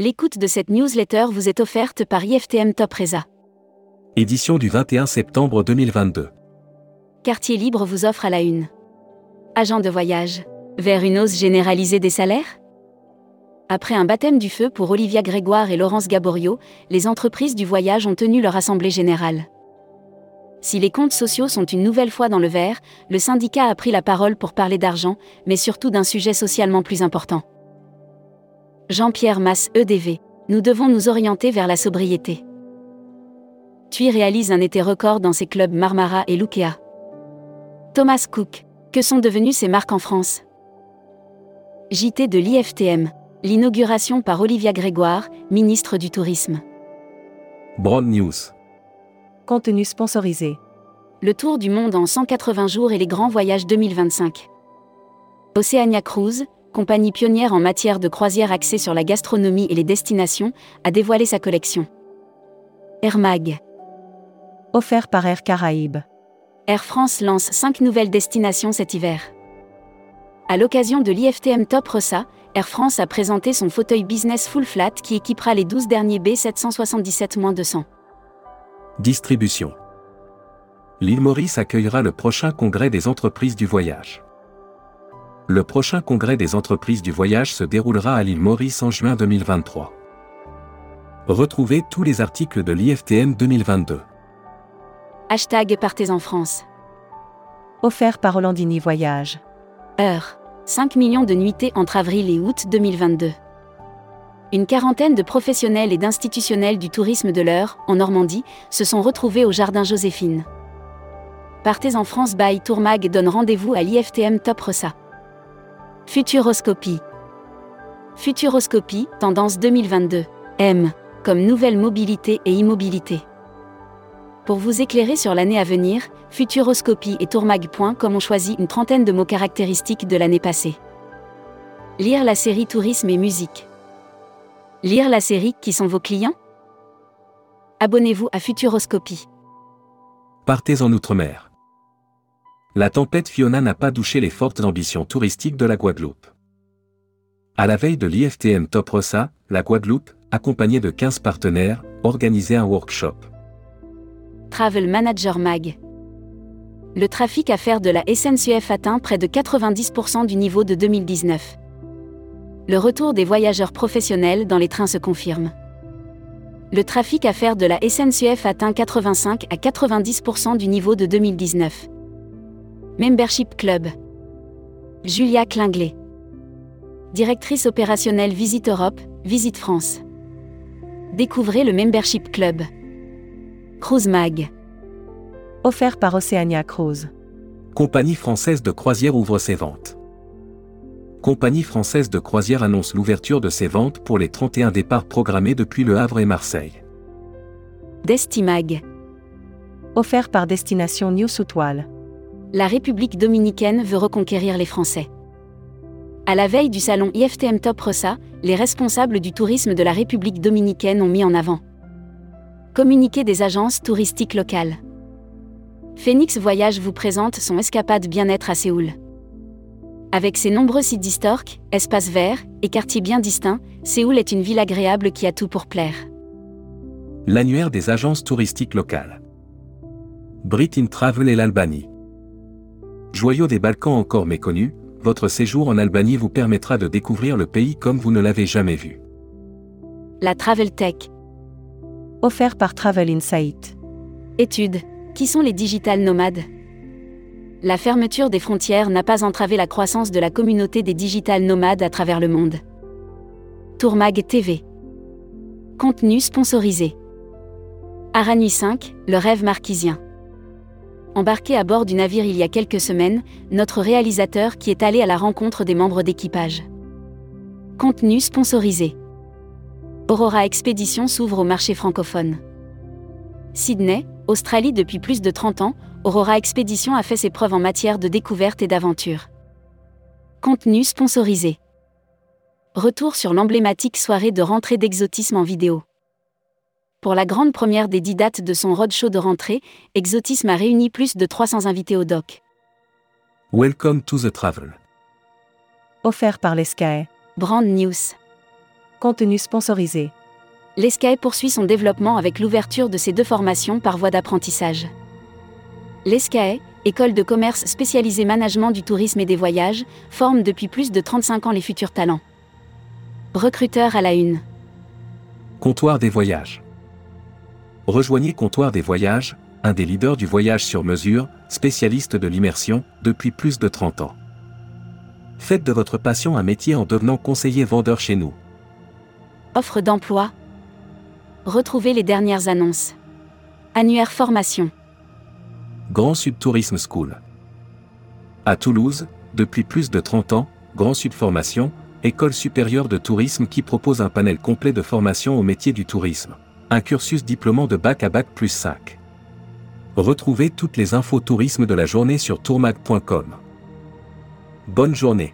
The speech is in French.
L'écoute de cette newsletter vous est offerte par IFTM Top Reza. Édition du 21 septembre 2022. Quartier Libre vous offre à la une. Agent de voyage. Vers une hausse généralisée des salaires? Après un baptême du feu pour Olivia Grégoire et Laurence Gaborio, les entreprises du voyage ont tenu leur assemblée générale. Si les comptes sociaux sont une nouvelle fois dans le vert, le syndicat a pris la parole pour parler d'argent, mais surtout d'un sujet socialement plus important. Jean-Pierre Masse, EDV. Nous devons nous orienter vers la sobriété. TUI réalise un été record dans ses clubs Marmara et Lukea. Thomas Cook. Que sont devenues ces marques en France? JT de l'IFTM. L'inauguration par Olivia Grégoire, ministre du Tourisme. Broad News. Contenu sponsorisé. Le tour du monde en 180 jours et les grands voyages 2025. Oceania Cruise, compagnie pionnière en matière de croisière axée sur la gastronomie et les destinations, a dévoilé sa collection. Air Mag. Offert par Air Caraïbes. Air France lance 5 nouvelles destinations cet hiver. À l'occasion de l'IFTM Top Rossa, Air France a présenté son fauteuil business full flat qui équipera les 12 derniers B777-200. Distribution. L'île Maurice accueillera le prochain congrès des entreprises du voyage. Le prochain congrès des entreprises du voyage se déroulera à l'île Maurice en juin 2023. Retrouvez tous les articles de l'IFTM 2022. Hashtag Partez en France. Offert par Hollandini Voyage. Heure. 5 millions de nuitées entre avril et août 2022. Une quarantaine de professionnels et d'institutionnels du tourisme de l'Eure, en Normandie, se sont retrouvés au Jardin Joséphine. Partez en France by Tourmag donne rendez-vous à l'IFTM Top Ressa. Futuroscopie. Futuroscopie, tendance 2022. M. Comme nouvelle mobilité et immobilité. Pour vous éclairer sur l'année à venir, Futuroscopie et Tourmag.com ont choisi une trentaine de mots caractéristiques de l'année passée. Lire la série Tourisme et musique. Lire la série Qui sont vos clients? Abonnez-vous à Futuroscopie. Partez en Outre-mer la tempête Fiona n'a pas douché les fortes ambitions touristiques de la Guadeloupe. À la veille de l'IFTM Top Rossa, la Guadeloupe, accompagnée de 15 partenaires, organisait un workshop. Travel Manager Mag. Le trafic affaires de la SNCF atteint près de 90% du niveau de 2019. Le retour des voyageurs professionnels dans les trains se confirme. Le trafic affaires de la SNCF atteint 85 à 90% du niveau de 2019. Membership Club. Julia Klinglet. Directrice opérationnelle Visite Europe, Visite France. Découvrez le Membership Club. Cruise Mag. Offert par Oceania Cruise. Compagnie française de croisière ouvre ses ventes. Compagnie française de croisière annonce l'ouverture de ses ventes pour les 31 départs programmés depuis Le Havre et Marseille. Destimag. Offert par Destination New Soutoile la République dominicaine veut reconquérir les Français. À la veille du salon IFTM Top Rossa, les responsables du tourisme de la République dominicaine ont mis en avant communiqué des agences touristiques locales. Phoenix Voyage vous présente son escapade bien-être à Séoul. Avec ses nombreux sites historiques, espaces verts et quartiers bien distincts, Séoul est une ville agréable qui a tout pour plaire. L'annuaire des agences touristiques locales. Brit in Travel et l'Albanie. Joyau des Balkans encore méconnu, votre séjour en Albanie vous permettra de découvrir le pays comme vous ne l'avez jamais vu. La Travel Tech. Offert par Travel Insight. Étude. Qui sont les digital nomades? La fermeture des frontières n'a pas entravé la croissance de la communauté des digital nomades à travers le monde. Tourmag TV. Contenu sponsorisé. Aranui 5, le rêve marquisien embarqué à bord du navire il y a quelques semaines, notre réalisateur qui est allé à la rencontre des membres d'équipage. Contenu sponsorisé. Aurora Expédition s'ouvre au marché francophone. Sydney, Australie depuis plus de 30 ans, Aurora Expédition a fait ses preuves en matière de découverte et d'aventure. Contenu sponsorisé. Retour sur l'emblématique soirée de rentrée d'exotisme en vidéo. Pour la grande première des dix dates de son roadshow de rentrée, Exotisme a réuni plus de 300 invités au doc. Welcome to the travel. Offert par l'ESCAE. Brand News. Contenu sponsorisé. L'ESCAE poursuit son développement avec l'ouverture de ces deux formations par voie d'apprentissage. L'ESCAE, école de commerce spécialisée management du tourisme et des voyages, forme depuis plus de 35 ans les futurs talents. Recruteur à la une. Comptoir des voyages. Rejoignez Comptoir des voyages, un des leaders du voyage sur mesure, spécialiste de l'immersion, depuis plus de 30 ans. Faites de votre passion un métier en devenant conseiller vendeur chez nous. Offre d'emploi. Retrouvez les dernières annonces. Annuaire formation. Grand Sud Tourisme School. À Toulouse, depuis plus de 30 ans, Grand Sud Formation, école supérieure de tourisme qui propose un panel complet de formation au métier du tourisme. Un cursus diplômant de bac à bac plus 5. Retrouvez toutes les infos tourisme de la journée sur tourmag.com. Bonne journée.